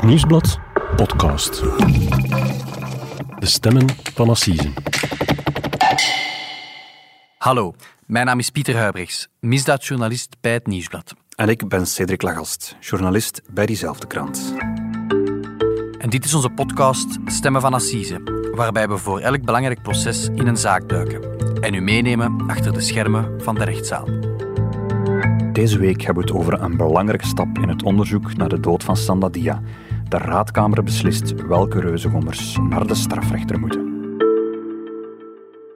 Het Nieuwsblad podcast. De stemmen van Assise. Hallo, mijn naam is Pieter Huibrechts, misdaadjournalist bij het Nieuwsblad. En ik ben Cedric Lagast, journalist bij diezelfde krant. En dit is onze podcast Stemmen van Assise, waarbij we voor elk belangrijk proces in een zaak duiken en u meenemen achter de schermen van de rechtszaal. Deze week hebben we het over een belangrijke stap in het onderzoek naar de dood van Sandadia. De raadkamer beslist welke reuzengommers naar de strafrechter moeten.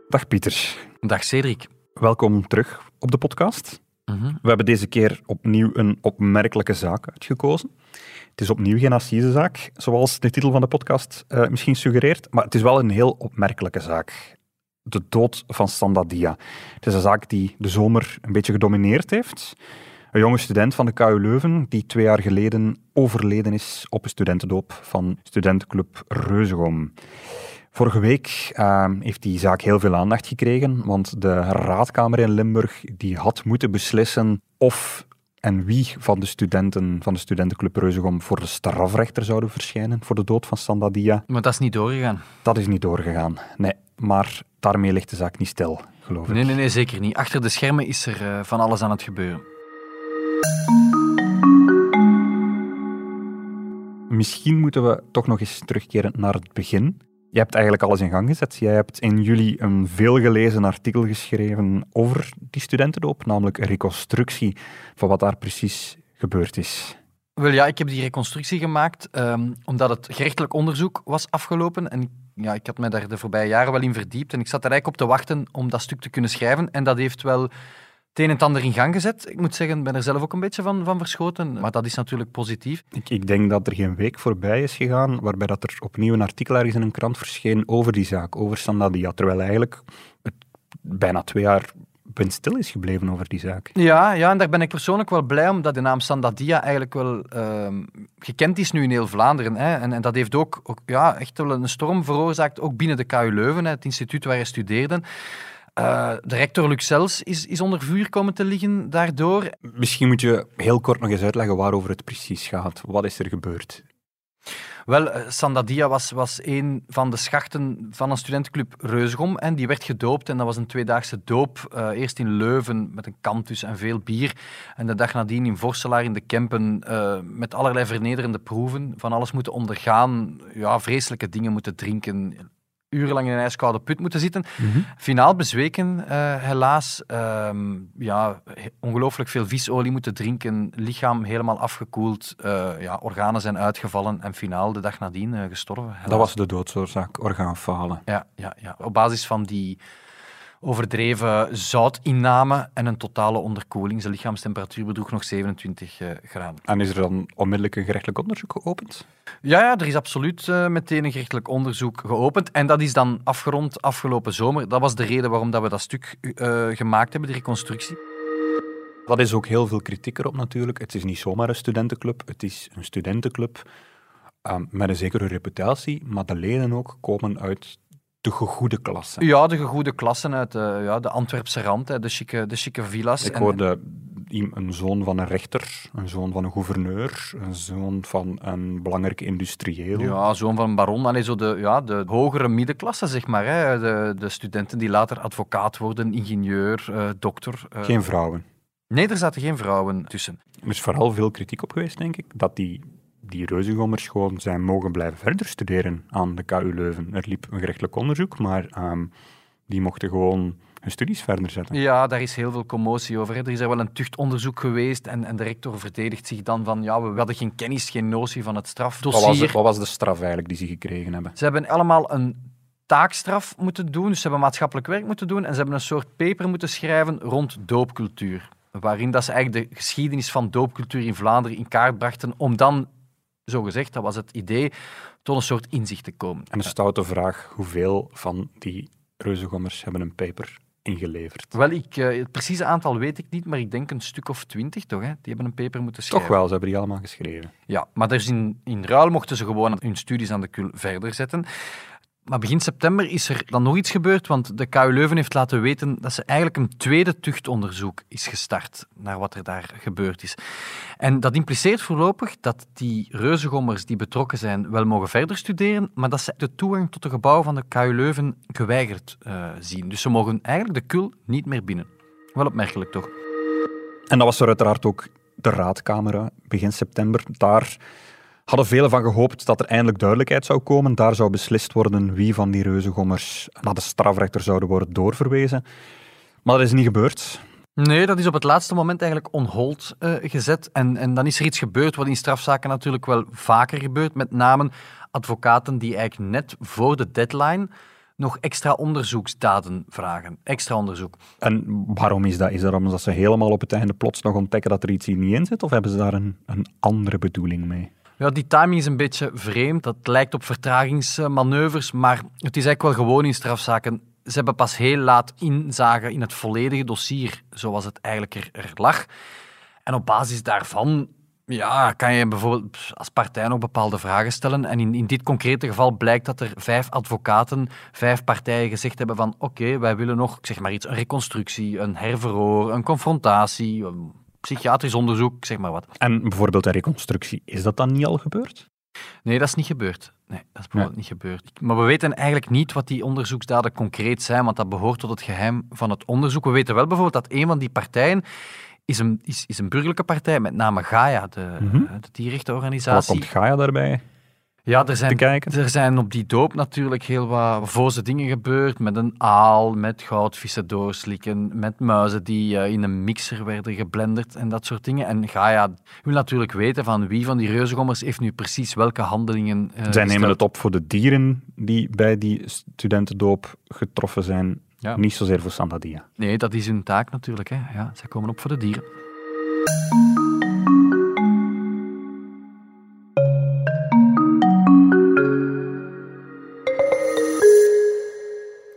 Dag Pieter. Dag Cedric. Welkom terug op de podcast. We hebben deze keer opnieuw een opmerkelijke zaak uitgekozen. Het is opnieuw geen assisezaak, zoals de titel van de podcast eh, misschien suggereert, maar het is wel een heel opmerkelijke zaak. De dood van Sandadia. Het is een zaak die de zomer een beetje gedomineerd heeft. Een jonge student van de KU Leuven die twee jaar geleden overleden is op een studentendoop van studentenclub Reuzegom. Vorige week uh, heeft die zaak heel veel aandacht gekregen, want de raadkamer in Limburg die had moeten beslissen of en wie van de studenten van de studentenclub Reuzegom voor de strafrechter zouden verschijnen voor de dood van Sandadia. Maar dat is niet doorgegaan. Dat is niet doorgegaan, nee. Maar daarmee ligt de zaak niet stil, geloof ik. Nee, nee, nee, zeker niet. Achter de schermen is er uh, van alles aan het gebeuren. Misschien moeten we toch nog eens terugkeren naar het begin. Je hebt eigenlijk alles in gang gezet. Jij hebt in juli een veelgelezen artikel geschreven over die studentendoop, namelijk een reconstructie van wat daar precies gebeurd is. Wel ja, ik heb die reconstructie gemaakt um, omdat het gerechtelijk onderzoek was afgelopen en ja, ik had me daar de voorbije jaren wel in verdiept en ik zat er eigenlijk op te wachten om dat stuk te kunnen schrijven en dat heeft wel het een en het ander in gang gezet. Ik moet zeggen, ik ben er zelf ook een beetje van, van verschoten, maar dat is natuurlijk positief. Ik, ik, denk dat er geen week voorbij is gegaan waarbij dat er opnieuw een artikel ergens in een krant verscheen over die zaak, over Sandadia, terwijl eigenlijk het bijna twee jaar stil is gebleven over die zaak. Ja, ja, en daar ben ik persoonlijk wel blij om dat de naam Sandadia eigenlijk wel uh, gekend is nu in heel Vlaanderen. Hè. En, en, dat heeft ook, ook ja, echt wel een storm veroorzaakt, ook binnen de KU Leuven, hè, het instituut waar hij studeerde. Uh, de rector Luxels is, is onder vuur komen te liggen daardoor. Misschien moet je heel kort nog eens uitleggen waarover het precies gaat. Wat is er gebeurd? Wel, Sandadia was, was een van de schachten van een studentenclub Reusgom en die werd gedoopt en dat was een tweedaagse doop. Uh, eerst in Leuven met een kantus en veel bier en de dag nadien in Vorselaar in de Kempen uh, met allerlei vernederende proeven, van alles moeten ondergaan, ja, vreselijke dingen moeten drinken, urenlang in een ijskoude put moeten zitten. Mm -hmm. Finaal bezweken, uh, helaas. Um, ja, ongelooflijk veel visolie moeten drinken, lichaam helemaal afgekoeld, uh, ja, organen zijn uitgevallen en finaal de dag nadien uh, gestorven. Helaas. Dat was de doodsoorzaak, orgaanfalen. Ja, ja, ja, op basis van die overdreven zoutinname en een totale onderkoeling. Zijn lichaamstemperatuur bedroeg nog 27 uh, graden. En is er dan onmiddellijk een gerechtelijk onderzoek geopend? Ja, ja er is absoluut uh, meteen een gerechtelijk onderzoek geopend. En dat is dan afgerond afgelopen zomer. Dat was de reden waarom dat we dat stuk uh, gemaakt hebben, de reconstructie. Dat is ook heel veel kritiek erop natuurlijk. Het is niet zomaar een studentenclub, het is een studentenclub met een zekere reputatie, maar de leden ook komen uit de gegoede klassen. Ja, de gegoede klassen uit de, ja, de Antwerpse rand, hè, de chique, de chique villas. Ik hoorde een zoon van een rechter, een zoon van een gouverneur, een zoon van een belangrijke industrieel. Ja, zoon van een baron. Allee, zo de, ja, de hogere middenklasse, zeg maar. Hè. De, de studenten die later advocaat worden, ingenieur, uh, dokter. Uh... Geen vrouwen? Nee, er zaten geen vrouwen tussen. Er is vooral veel kritiek op geweest, denk ik, dat die die reuzengommers gewoon zijn mogen blijven verder studeren aan de KU Leuven. Er liep een gerechtelijk onderzoek, maar um, die mochten gewoon hun studies verder zetten. Ja, daar is heel veel commotie over. Hè. Er is er wel een tuchtonderzoek geweest en, en de rector verdedigt zich dan van ja, we hadden geen kennis, geen notie van het strafdossier. Wat was de, wat was de straf eigenlijk die ze gekregen hebben? Ze hebben allemaal een taakstraf moeten doen, dus ze hebben maatschappelijk werk moeten doen en ze hebben een soort paper moeten schrijven rond doopcultuur. Waarin dat ze eigenlijk de geschiedenis van doopcultuur in Vlaanderen in kaart brachten, om dan zo gezegd, dat was het idee, tot een soort inzicht te komen. En een stoute vraag, hoeveel van die reuzengommers hebben een paper ingeleverd? Wel, ik, uh, het precieze aantal weet ik niet, maar ik denk een stuk of twintig toch, hè? die hebben een paper moeten schrijven. Toch wel, ze hebben die allemaal geschreven. Ja, maar dus in, in ruil mochten ze gewoon hun studies aan de kul verder zetten. Maar begin september is er dan nog iets gebeurd, want de KU Leuven heeft laten weten dat ze eigenlijk een tweede tuchtonderzoek is gestart naar wat er daar gebeurd is. En dat impliceert voorlopig dat die reuzengommers die betrokken zijn wel mogen verder studeren, maar dat ze de toegang tot de gebouwen van de KU Leuven geweigerd uh, zien. Dus ze mogen eigenlijk de kul niet meer binnen. Wel opmerkelijk toch? En dat was er uiteraard ook de raadkamer begin september. Daar hadden velen van gehoopt dat er eindelijk duidelijkheid zou komen. Daar zou beslist worden wie van die reuzengommers naar de strafrechter zouden worden doorverwezen. Maar dat is niet gebeurd. Nee, dat is op het laatste moment eigenlijk on hold uh, gezet. En, en dan is er iets gebeurd wat in strafzaken natuurlijk wel vaker gebeurt. Met name advocaten die eigenlijk net voor de deadline nog extra onderzoeksdaden vragen. Extra onderzoek. En waarom is dat? Is dat omdat ze helemaal op het einde plots nog ontdekken dat er iets hier niet in zit? Of hebben ze daar een, een andere bedoeling mee? Ja, die timing is een beetje vreemd. Dat lijkt op vertragingsmanoeuvres, maar het is eigenlijk wel gewoon in strafzaken. Ze hebben pas heel laat inzagen in het volledige dossier, zoals het eigenlijk er, lag. En op basis daarvan ja, kan je bijvoorbeeld als partij nog bepaalde vragen stellen. En in, in dit concrete geval blijkt dat er vijf advocaten, vijf partijen gezegd hebben van oké, wij willen nog, ik zeg maar iets, een reconstructie, een herverhoor, een confrontatie, psychiatrisch onderzoek, zeg maar wat. En bijvoorbeeld een reconstructie, is dat dan niet al gebeurd? Nee, dat is niet gebeurd. Nee, dat is bijvoorbeeld niet gebeurd. Maar we weten eigenlijk niet wat die onderzoeksdaden concreet zijn, want dat behoort tot het geheim van het onderzoek. We weten wel bijvoorbeeld dat een van die partijen is een, is, is een burgerlijke partij, met name Gaia, de, mm -hmm. de dierrechtenorganisatie. Wat komt Gaia daarbij? Ja, er zijn, er zijn op die doop natuurlijk heel wat voze dingen gebeurd. Met een aal, met goudvissen doorslikken, met muizen die uh, in een mixer werden geblenderd en dat soort dingen. En Gaia wil natuurlijk weten van wie van die reuzengommers heeft nu precies welke handelingen uh, Zij nemen het op voor de dieren die bij die studentendoop getroffen zijn. Ja. Niet zozeer voor Sandadia. Nee, dat is hun taak natuurlijk. Hè. Ja, zij komen op voor de dieren.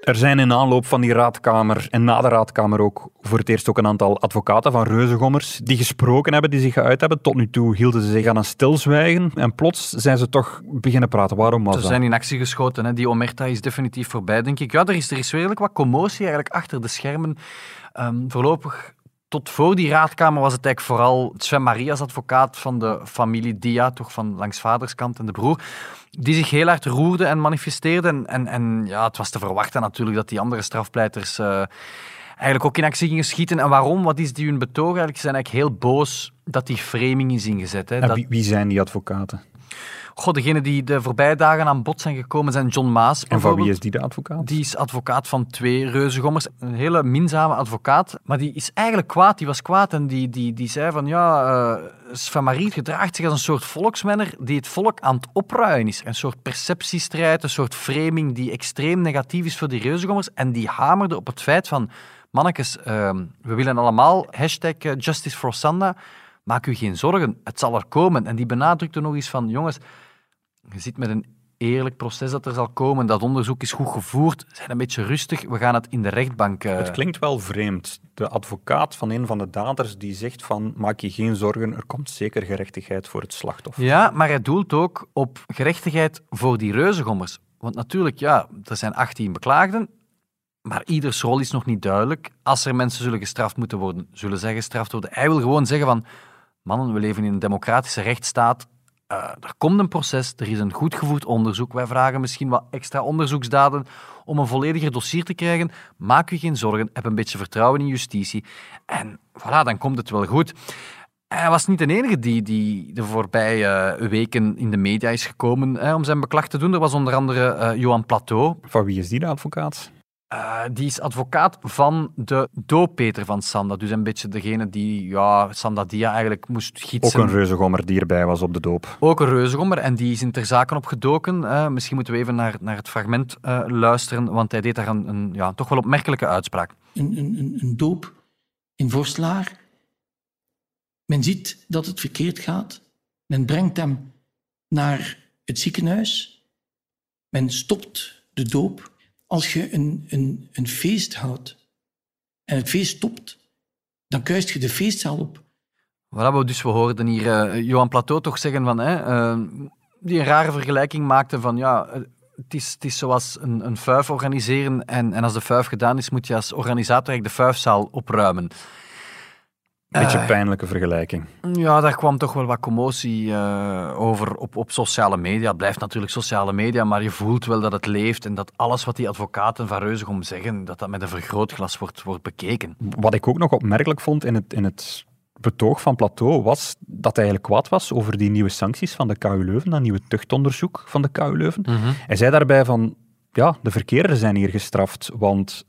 Er zijn in aanloop van die raadkamer en na de raadkamer ook voor het eerst ook een aantal advocaten van reuzengommers die gesproken hebben, die zich geuit hebben. Tot nu toe hielden ze zich aan een stilzwijgen en plots zijn ze toch beginnen praten. Waarom was ze dat? Ze zijn in actie geschoten. Hè. Die omerta is definitief voorbij, denk ik. Ja, er is, er is redelijk wat commotie eigenlijk achter de schermen. Um, voorlopig tot voor die raadkamer was het eigenlijk vooral Sven Marias advocaat van de familie Dia, toch van langs vaderskant en de broer, die zich heel hard roerde en manifesteerde. En, en, en ja, het was te verwachten natuurlijk dat die andere strafpleiters uh, eigenlijk ook in actie gingen schieten. En waarom? Wat is die hun betoog eigenlijk? Ze zijn eigenlijk heel boos dat die framing is ingezet. Hè. Dat... wie, wie zijn die advocaten? Goh, degene die de voorbije dagen aan bod zijn gekomen zijn John Maas. En van wie is die de advocaat? Die is advocaat van twee reuzengommers. Een hele minzame advocaat. Maar die is eigenlijk kwaad. Die was kwaad en die, die, die zei van ja, uh, Sven Marie gedraagt zich als een soort volksmenner die het volk aan het opruien is. Een soort perceptiestrijd, een soort framing die extreem negatief is voor die reuzengommers. En die hamerde op het feit van mannetjes, uh, we willen allemaal hashtag Justice for Sanda. Maak u geen zorgen, het zal er komen. En die benadrukte nog eens van jongens, je zit met een eerlijk proces dat er zal komen. Dat onderzoek is goed gevoerd. Zijn een beetje rustig. We gaan het in de rechtbank. Uh... Het klinkt wel vreemd. De advocaat van een van de daders die zegt van maak je geen zorgen, er komt zeker gerechtigheid voor het slachtoffer. Ja, maar hij doelt ook op gerechtigheid voor die reuzengommers. Want natuurlijk, ja, er zijn 18 beklaagden, maar ieders rol is nog niet duidelijk. Als er mensen zullen gestraft moeten worden, zullen zij gestraft worden. Hij wil gewoon zeggen van mannen, we leven in een democratische rechtsstaat uh, er komt een proces, er is een goed gevoerd onderzoek. Wij vragen misschien wat extra onderzoeksdaden om een vollediger dossier te krijgen. Maak u geen zorgen, heb een beetje vertrouwen in justitie. En voilà, dan komt het wel goed. Hij was niet de enige die, die de voorbije weken in de media is gekomen om zijn beklag te doen. Er was onder andere uh, Johan Plateau. Van wie is die de advocaat? Uh, die is advocaat van de dooppeter van Sanda. Dus een beetje degene die ja, Sanda Dia eigenlijk moest gietsen. Ook een reuzegommer die erbij was op de doop. Ook een reuzegommer en die is in ter zaken opgedoken. Uh, misschien moeten we even naar, naar het fragment uh, luisteren, want hij deed daar een, een ja, toch wel opmerkelijke uitspraak. Een, een, een doop in Vorstelaar. Men ziet dat het verkeerd gaat. Men brengt hem naar het ziekenhuis. Men stopt de doop als je een, een, een feest houdt en het feest stopt, dan kuist je de feestzaal op. Voilà, dus we hoorden hier uh, Johan Plateau toch zeggen van, hè, uh, die een rare vergelijking maakte van, ja, het is, het is zoals een, een fuif organiseren en, en als de fuif gedaan is, moet je als organisator eigenlijk de fuifzaal opruimen. Beetje Eh, pijnlijke vergelijking. Ja, daar kwam toch wel wat commotie eh, over op, op sociale media. Het blijft natuurlijk sociale media, maar je voelt wel dat het leeft en dat alles wat die advocaten van Reuzegom zeggen, dat dat met een vergrootglas wordt, wordt bekeken. Wat ik ook nog opmerkelijk vond in het, in het betoog van Plateau was dat hij eigenlijk kwaad was over die nieuwe sancties van de KU Leuven, dat nieuwe tuchtonderzoek van de KU Leuven. Hij zei daarbij van, ja, de verkeerders zijn hier gestraft, want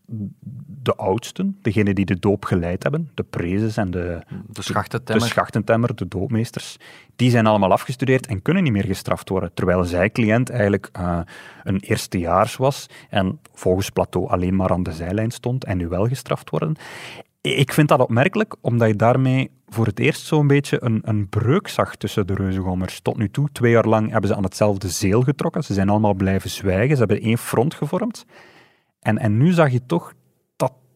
de oudsten, degenen die de doop geleid hebben, de prezes en de, De de schachtentemmer. schachtentemmer, de doopmeesters, die zijn allemaal afgestudeerd en kunnen niet meer gestraft worden. Terwijl zij cliënt eigenlijk eh, een eerstejaars was en volgens Plateau alleen maar aan de zijlijn stond en nu wel gestraft worden. Ik vind dat opmerkelijk, omdat je daarmee voor het eerst zo'n beetje een, een breuk zag tussen de reuzengommers. Tot nu toe, twee jaar lang, hebben ze aan hetzelfde zeel getrokken. Ze zijn allemaal blijven zwijgen. Ze hebben één front gevormd. En, en nu zag je toch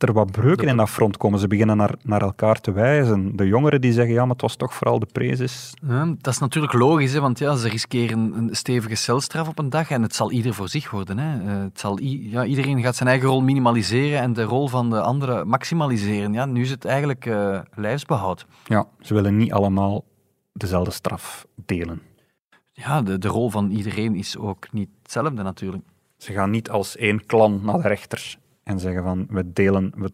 er wat breuken in dat front komen. Ze beginnen naar, naar elkaar te wijzen. De jongeren die zeggen, ja, maar het was toch vooral de prezes. Ja, dat is natuurlijk logisch, hè, want ja, ze riskeren een stevige celstraf op een dag en het zal ieder voor zich worden. Hè. Eh, het zal ja, iedereen gaat zijn eigen rol minimaliseren en de rol van de andere maximaliseren. Ja, nu is het eigenlijk eh, lijfsbehoud. Ja, ze willen niet allemaal dezelfde straf delen. Ja, de, de rol van iedereen is ook niet hetzelfde natuurlijk. Ze gaan niet als één klan naar de rechter en zeggen van, we delen, we,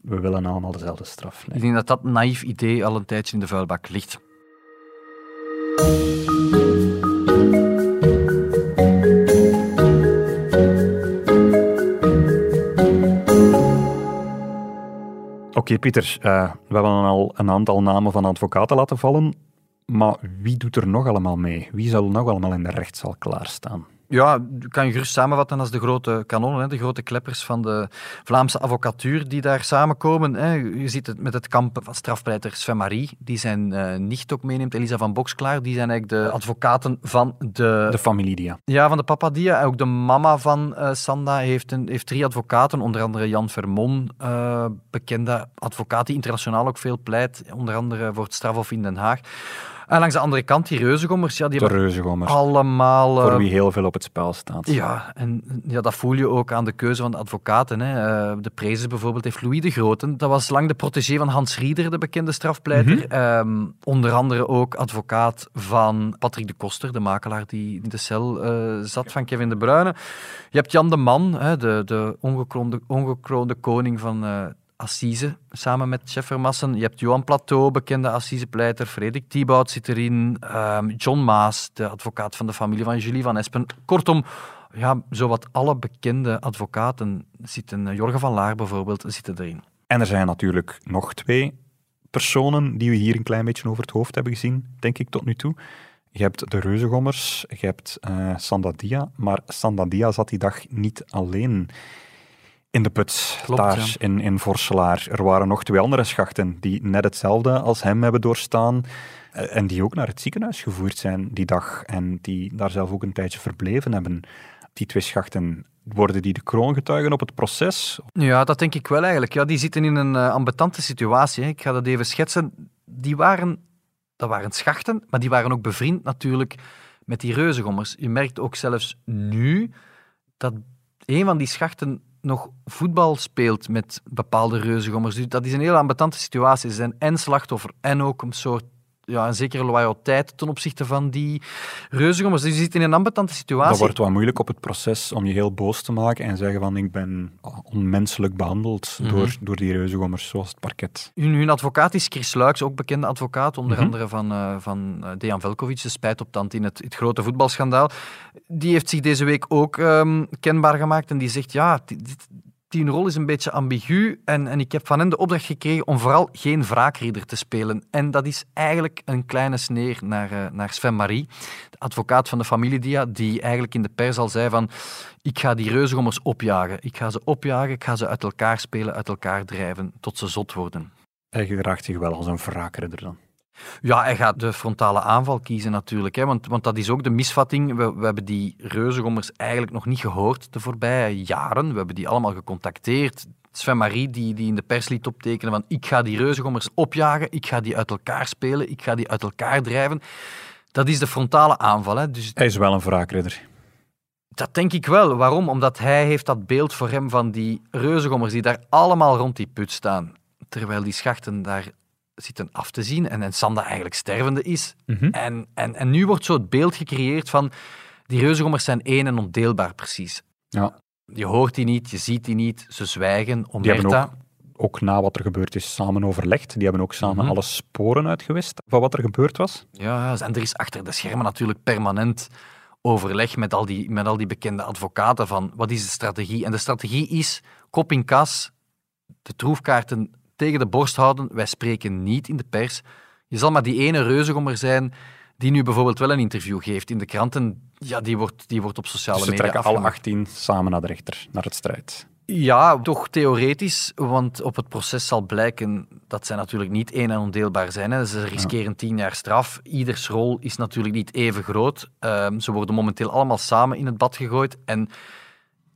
we willen allemaal dezelfde straf. Nee. Ik denk dat dat naïef idee al een tijdje in de vuilbak ligt. Oké, Pieter, eh, we hebben al een aantal namen van advocaten laten vallen, maar wie doet er nog allemaal mee? Wie zal nog allemaal in de rechtszaal klaarstaan? Ja, kan je gerust samenvatten als de grote kanonnen, hè, de grote kleppers van de Vlaamse advocatuur die daar samenkomen. Hè. Je ziet het met het kamp van strafpleiter Sven Marie, die zijn eh, nicht ook meeneemt, Elisa van Boksklaar. Die zijn eigenlijk de advocaten van de, De familie Dia. ja, van de Papadia. En ook de mama van eh, Sanda heeft, een, heeft drie advocaten, onder andere Jan Vermon, eh, bekende advocaat die internationaal ook veel pleit, onder andere voor het strafhof in Den Haag. En langs de andere kant, die reuzengommers, ja, die De reuzengommers, allemaal... voor eh, wie heel veel op het spel staat. ja, en ja, dat voel je ook aan de keuze van de advocaten. Hè. Eh, De prezes bijvoorbeeld heeft Louis de Groten. Dat was lang de protégé van Hans Rieder, de bekende strafpleiter. Ehm, onder andere ook advocaat van Patrick de Koster, de makelaar die in de cel eh, zat van Kevin de Bruyne. Je hebt Jan de Man, hè, de, de ongekroonde, ongekroonde koning van eh Assise, samen met chef Vermassen. Je hebt Johan Plateau, bekende Assisepleiter. Frederik Thibaut zit erin. Ehm, John Maas, de advocaat van de familie van Julie van Espen. Kortom, ja, zowat alle bekende advocaten zitten. eh, Jorgen van Laar bijvoorbeeld, zitten erin. En er zijn natuurlijk nog twee personen die we hier een klein beetje over het hoofd hebben gezien, denk ik tot nu toe. Je hebt de Reuzengommers, je hebt eh Sandadia, maar Sandadia zat die dag niet alleen in de put, Klopt, daar ja. in, in Vorselaar. Er waren nog twee andere schachten die net hetzelfde als hem hebben doorstaan eh, en die ook naar het ziekenhuis gevoerd zijn die dag en die daar zelf ook een tijdje verbleven hebben. Die twee schachten, worden die de kroongetuigen op het proces? Ja, dat denk ik wel eigenlijk. Ja, die zitten in een uh, ambetante situatie. Hè. Ik ga dat even schetsen. Die waren, dat waren schachten, maar die waren ook bevriend natuurlijk met die reuzengommers. Je merkt ook zelfs nu dat een van die schachten nog voetbal speelt met bepaalde reuzengommers. Dus dat is een heel ambetante situatie. Ze zijn en slachtoffer en ook een soort ja, een zekere loyaliteit ten opzichte van die reuzengommers. Dus je zit in een ambetante situatie. Dat wordt wat moeilijk op het proces om je heel boos te maken en zeggen van ik ben onmenselijk behandeld Mhm. door, door die reuzengommers, zoals het parket. Hun, hun advocaat is Chris Luiks, ook bekende advocaat, onder Mhm. andere van, eh, van eh, Dejan Velkovic, de spijtoptand in het, het grote voetbalschandaal. Die heeft zich deze week ook ehm, kenbaar gemaakt en die zegt, ja, dit, dit- die rol is een beetje ambigu en, en ik heb van hen de opdracht gekregen om vooral geen wraakridder te spelen. En dat is eigenlijk een kleine sneer naar, eh, naar Sven Marie, de advocaat van de familie Dia, die eigenlijk in de pers al zei van ik ga die reuzengommers opjagen. Ik ga ze opjagen, ik ga ze uit elkaar spelen, uit elkaar drijven, tot ze zot worden. Hij gedraagt zich wel als een wraakridder dan. Ja, hij gaat de frontale aanval kiezen natuurlijk. Hè, want, want dat is ook de misvatting. We, we hebben die reuzengommers eigenlijk nog niet gehoord de voorbije jaren. We hebben die allemaal gecontacteerd. Sven Marie, die, die in de pers liet optekenen van ik ga die reuzengommers opjagen, ik ga die uit elkaar spelen, ik ga die uit elkaar drijven. Dat is de frontale aanval. Hè. Dus Hij is wel een wraakridder. Dat denk ik wel. Waarom? Omdat hij heeft dat beeld voor hem van die reuzengommers die daar allemaal rond die put staan. Terwijl die schachten daar zitten af te zien en, en Sanda eigenlijk stervende is. Mhm. en, en, en nu wordt zo het beeld gecreëerd van die reuzengommers zijn één en ondeelbaar precies. Ja. Je hoort die niet, je ziet die niet, ze zwijgen. Die hebben Omerta, ook, ook na wat er gebeurd is samen overlegd. Die hebben ook samen Mhm. alle sporen uitgewist van wat er gebeurd was. Ja, en er is achter de schermen natuurlijk permanent overleg met al die, met al die bekende advocaten van wat is de strategie. En de strategie is kop in kas, de troefkaarten tegen de borst houden. Wij spreken niet in de pers. Je zal maar die ene reuzegommer zijn die nu bijvoorbeeld wel een interview geeft in de kranten. Ja, die wordt, die wordt op sociale Dus ze media trekken alle afgemaakt. 18 samen naar de rechter, naar het strijd. Ja, toch theoretisch, want op het proces zal blijken dat zij natuurlijk niet één en ondeelbaar zijn. Hè. Ze riskeren tien jaar straf. Ieders rol is natuurlijk niet even groot. Ehm, ze worden momenteel allemaal samen in het bad gegooid. En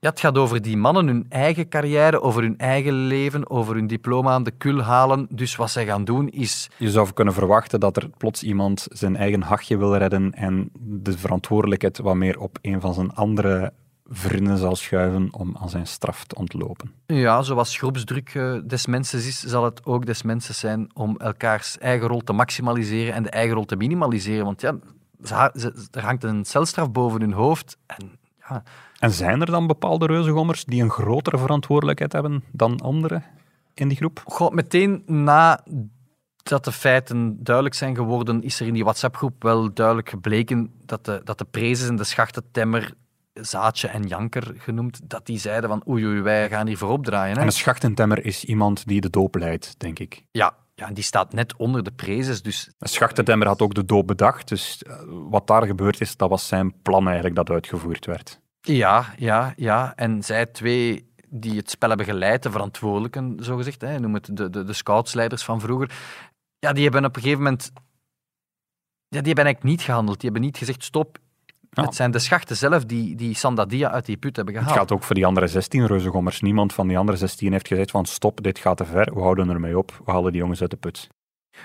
ja, het gaat over die mannen, hun eigen carrière, over hun eigen leven, over hun diploma aan de kul halen. Dus wat zij gaan doen is... Je zou kunnen verwachten dat er plots iemand zijn eigen hachje wil redden en de verantwoordelijkheid wat meer op een van zijn andere vrienden zal schuiven om aan zijn straf te ontlopen. Ja, zoals groepsdruk eh, des mensen is, zal het ook des mensen zijn om elkaars eigen rol te maximaliseren en de eigen rol te minimaliseren. Want ja, ze er hangt een celstraf boven hun hoofd. En ja, En zijn er dan bepaalde reuzengommers die een grotere verantwoordelijkheid hebben dan anderen in die groep? goh, meteen na dat de feiten duidelijk zijn geworden, is er in die WhatsApp-groep wel duidelijk gebleken dat de, dat de prezes en de schachtentemmer, Zaatje en Janker genoemd, dat die zeiden van oei, oei, wij gaan hier voorop draaien. Hè. En een schachtentemmer is iemand die de doop leidt, denk ik. Ja, ja, die staat net onder de prezes, dus Een schachtentemmer had ook de doop bedacht, dus eh, wat daar gebeurd is, dat was zijn plan eigenlijk dat uitgevoerd werd. Ja, ja, ja. En zij twee die het spel hebben geleid, de verantwoordelijken, zogezegd, hè, noem het de, de, de scoutsleiders van vroeger, ja, die hebben op een gegeven moment... Ja, die hebben eigenlijk niet gehandeld. Die hebben niet gezegd, stop. Ja. Het zijn de schachten zelf die, die Sandadia uit die put hebben Het gehaald. gaat ook voor die andere 16 reuzengommers. Niemand van die andere 16 heeft gezegd van stop, dit gaat te ver, we houden ermee op, we halen die jongens uit de put.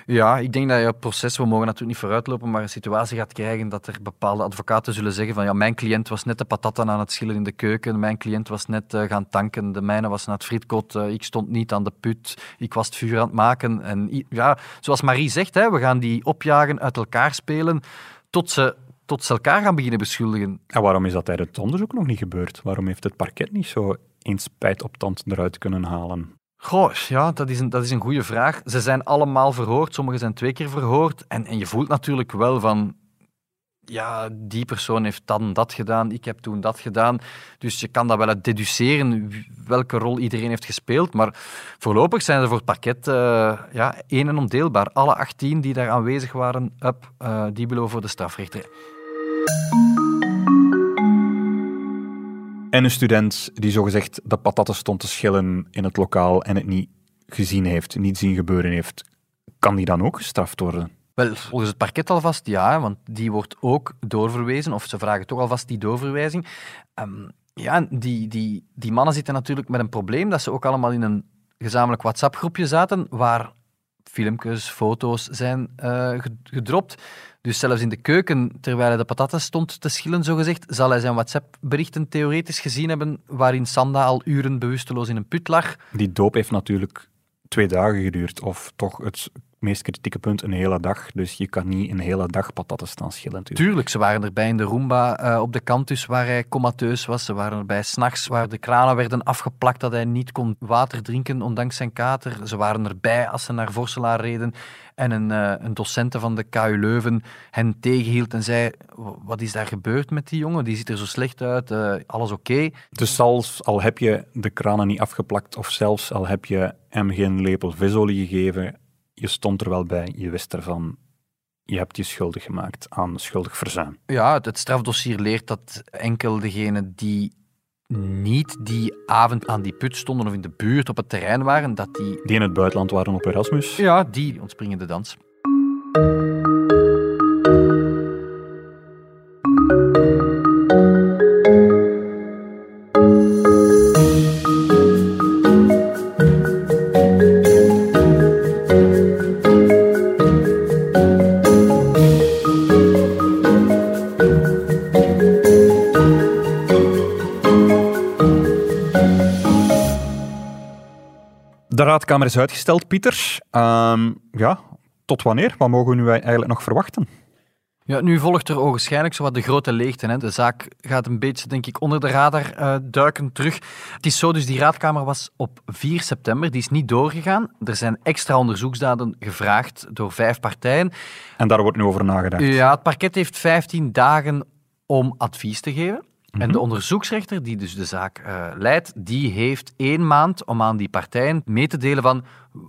Ja, ik denk dat je het proces, we mogen natuurlijk niet vooruitlopen, maar een situatie gaat krijgen dat er bepaalde advocaten zullen zeggen van ja, mijn cliënt was net de patatten aan het schillen in de keuken, mijn cliënt was net eh, gaan tanken, de mijne was naar het frietkot, eh, ik stond niet aan de put, ik was het vuur aan het maken. En ja, zoals Marie zegt, hè, we gaan die opjagen, uit elkaar spelen, tot ze, tot ze elkaar gaan beginnen beschuldigen. En waarom is dat tijdens het onderzoek nog niet gebeurd? Waarom heeft het parket niet zo eens spijt op tand eruit kunnen halen? Goh, ja, dat is een, dat is een goede vraag. Ze zijn allemaal verhoord, sommigen zijn twee keer verhoord. En, en je voelt natuurlijk wel van, ja, die persoon heeft dan dat gedaan, ik heb toen dat gedaan. Dus je kan dat wel uit deduceren welke rol iedereen heeft gespeeld. Maar voorlopig zijn ze voor het parket eh, ja, één en ondeelbaar. Alle 18 die daar aanwezig waren, up, eh, die we voor de strafrechter. En een student die zogezegd de patatten stond te schillen in het lokaal en het niet gezien heeft, niet zien gebeuren heeft, kan die dan ook gestraft worden? Wel, volgens het parket alvast ja, want die wordt ook doorverwezen, of ze vragen toch alvast die doorverwijzing. Ehm, ja, die, die, die mannen zitten natuurlijk met een probleem dat ze ook allemaal in een gezamenlijk WhatsApp-groepje zaten, waar filmpjes, foto's zijn eh, ge- gedropt. Dus zelfs in de keuken, terwijl hij de patatten stond te schillen, zogezegd, zal hij zijn WhatsApp-berichten theoretisch gezien hebben, waarin Sanda al uren bewusteloos in een put lag. Die doop heeft natuurlijk twee dagen geduurd, of toch het meest kritieke punt een hele dag. Dus je kan niet een hele dag patatten staan schillen. Tuurlijk, ze waren erbij in de Roomba eh, op de campus waar hij comateus was. Ze waren erbij s'nachts waar de kranen werden afgeplakt dat hij niet kon water drinken ondanks zijn kater. Ze waren erbij als ze naar Vorselaar reden en een, eh, een docente van de KU Leuven hen tegenhield en zei wat is daar gebeurd met die jongen? Die ziet er zo slecht uit, eh, alles oké? Dus zelfs al heb je de kranen niet afgeplakt, of zelfs al heb je hem geen lepel visolie gegeven, je stond er wel bij, je wist ervan, je hebt je schuldig gemaakt aan schuldig verzuim. Ja, het, strafdossier leert dat enkel degenen die niet die avond aan die put stonden of in de buurt op het terrein waren, dat die, Die in het buitenland waren op Erasmus. ja, die ontspringen de dans. De raadkamer is uitgesteld, Pieter. Ehm, ja, tot wanneer? Wat mogen we nu eigenlijk nog verwachten? Ja, nu volgt er ogenschijnlijk zo wat de grote leegte. Hè. De zaak gaat een beetje, denk ik, onder de radar uh, duiken terug. Het is zo, dus die raadkamer was op 4 september, die is niet doorgegaan. Er zijn extra onderzoeksdaden gevraagd door vijf partijen. En daar wordt nu over nagedacht? Ja, het parket heeft 15 dagen om advies te geven. En de mhm. onderzoeksrechter, die dus de zaak uh, leidt, die heeft één maand om aan die partijen mee te delen van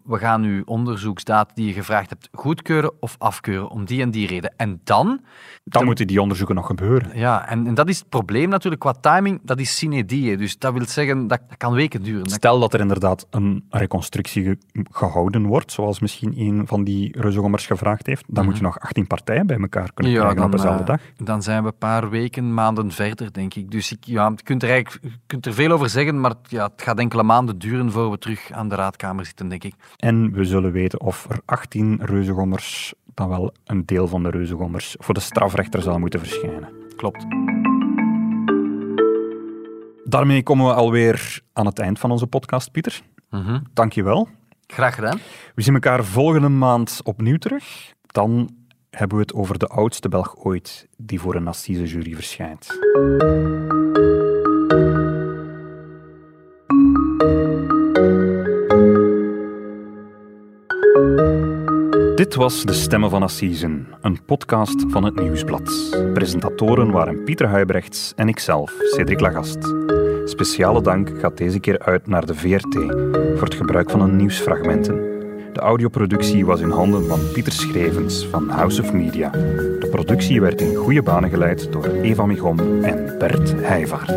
we gaan uw onderzoeksdaad die je gevraagd hebt goedkeuren of afkeuren, om die en die reden. En dan... Dan moeten die onderzoeken nog gebeuren. Ja, en, en, dat is het probleem natuurlijk qua timing, dat is sine die. Dus dat wil zeggen, dat, dat kan weken duren. Stel dat er inderdaad een reconstructie gehouden wordt, zoals misschien een van die reuzegommers gevraagd heeft, dan moet je mhm. nog 18 partijen bij elkaar kunnen krijgen op dezelfde dag. Uh, dan zijn we een paar weken, maanden verder, denk ik. Dus ik, ja, je, kunt er eigenlijk, kunt er veel over zeggen, maar ja, het gaat enkele maanden duren voor we terug aan de raadkamer zitten, denk ik. En we zullen weten of er 18 reuzengommers dan wel een deel van de reuzengommers voor de strafrechter zal moeten verschijnen. Klopt. Daarmee komen we alweer aan het eind van onze podcast, Pieter. Mm Dank je wel. Graag gedaan. We zien elkaar volgende maand opnieuw terug. Dan hebben we het over de oudste Belg ooit die voor een assisejury verschijnt. Dit was De Stemmen van Assisen, een podcast van het Nieuwsblad. Presentatoren waren Pieter Huibrechts en ikzelf, Cedric Lagast. Speciale dank gaat deze keer uit naar de VRT voor het gebruik van hun nieuwsfragmenten. De audioproductie was in handen van Pieter Schrevens van House of Media. De productie werd in goede banen geleid door Eva Migom en Bert Heijvaart.